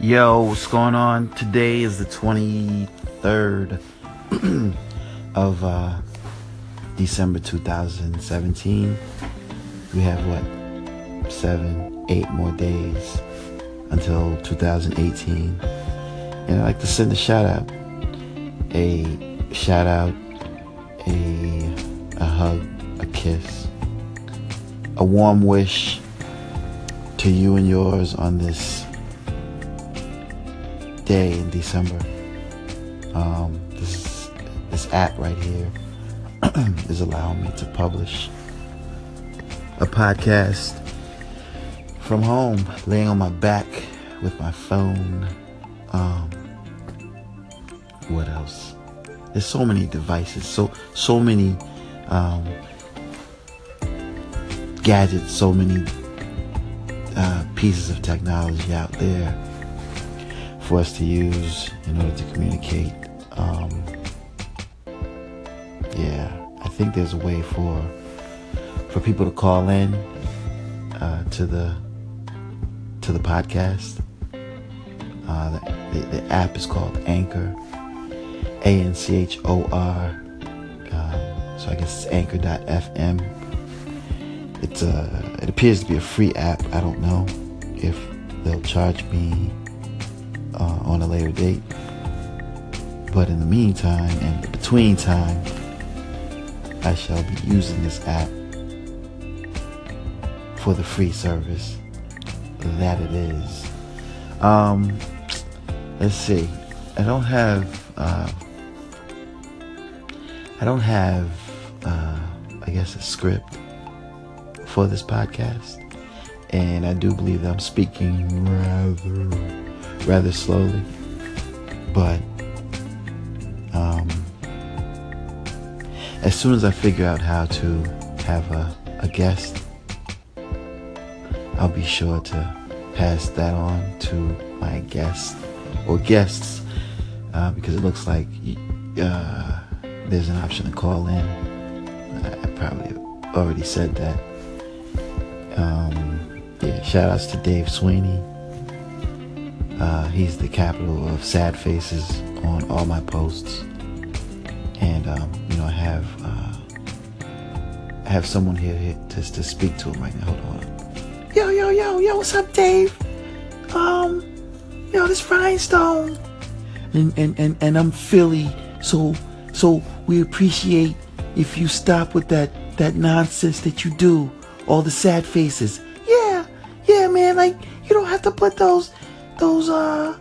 Yo, what's going on? Today is the 23rd of uh, December 2017. We have what? Seven, eight more days until 2018. And I'd like to send a shout out. A shout out, a, a hug, a kiss, a warm wish to you and yours on this day in December. Um, this this app right here is allowing me to publish a podcast from home, laying on my back with my phone. Um, what else? There's so many devices, so so many um, gadgets, so many uh, pieces of technology out there for us to use in order to communicate. Um, yeah, I think there's a way for for people to call in uh, to the to the podcast. Uh, the, the, app is called Anchor, A N C H O R. Um, so I guess it's Anchor.fm. It's a. Uh, it appears to be a free app. I don't know if they'll charge me uh, on a later date. But in the meantime and between time, I shall be using this app for the free service that it is. Um, let's see. I don't have. Uh, I don't have. Uh, I guess a script for this podcast, and I do believe that I'm speaking rather rather slowly. But um, as soon as I figure out how to have a, a guest, I'll be sure to pass that on to my guest or guests uh, because it looks like uh, there's an option to call in. I, probably already said that. Um, yeah, shout outs to Dave Sweeney. Uh, he's the capital of sad faces on all my posts. And, um, you know, I have, uh, have someone here, here to, to speak to him right now. Hold on. Yo, yo, yo, yo, what's up, Dave? Um, yo, this Rhinestone. And, and, and, and I'm Philly. So, so we appreciate if you stop with that, that nonsense that you do. All the sad faces. Yeah, yeah, man, like, you don't have to put those those uh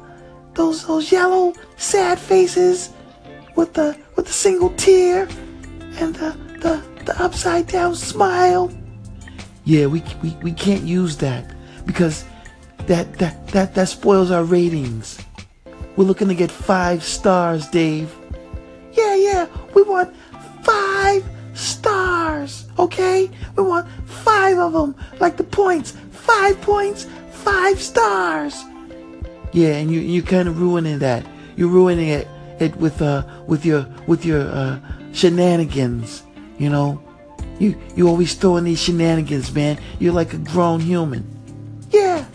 those those yellow sad faces with the with the single tear and the the, the upside down smile. Yeah, we, we we can't use that because that that that that spoils our ratings. We're looking to get five stars, Dave. Yeah, yeah, we want five stars, okay? We want five of them, like the points. Five points, five stars. Yeah, and you you kind of ruining that. You're ruining it it with uh with your with your uh shenanigans. You know, you you always throwing these shenanigans, man. You're like a grown human. Yeah,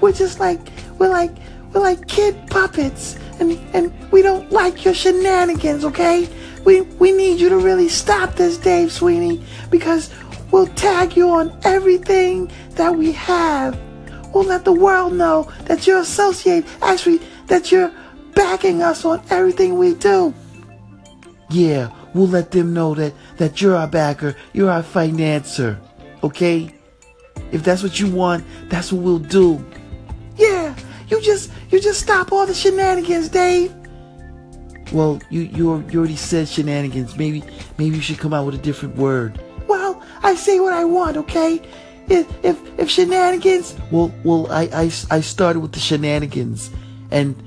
we're just like we're like we're like kid puppets, and and we don't like your shenanigans. Okay, we we need you to really stop this, Dave Sweeney, because we'll tag you on everything that we have will let the world know that you're associated, actually, that you're backing us on everything we do. Yeah, we'll let them know that, that you're our backer, you're our financer, okay? If that's what you want, that's what we'll do. Yeah, you just you just stop all the shenanigans, Dave. Well, you you you already said shenanigans. Maybe maybe you should come out with a different word. Well, I say what I want, okay? If if, if shenanigans well well I, I i started with the shenanigans and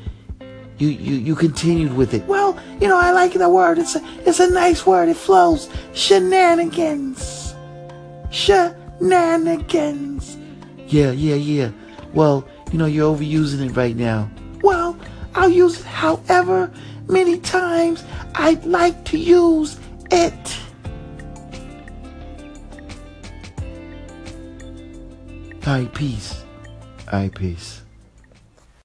you you you continued with it. Well you know i like the word. It's a it's a nice word. It flows. Shenanigans. Shenanigans. Yeah yeah yeah. Well you know you're overusing it right now. Well i'll use it however many times i'd like to use it Right, peace. Right, peace.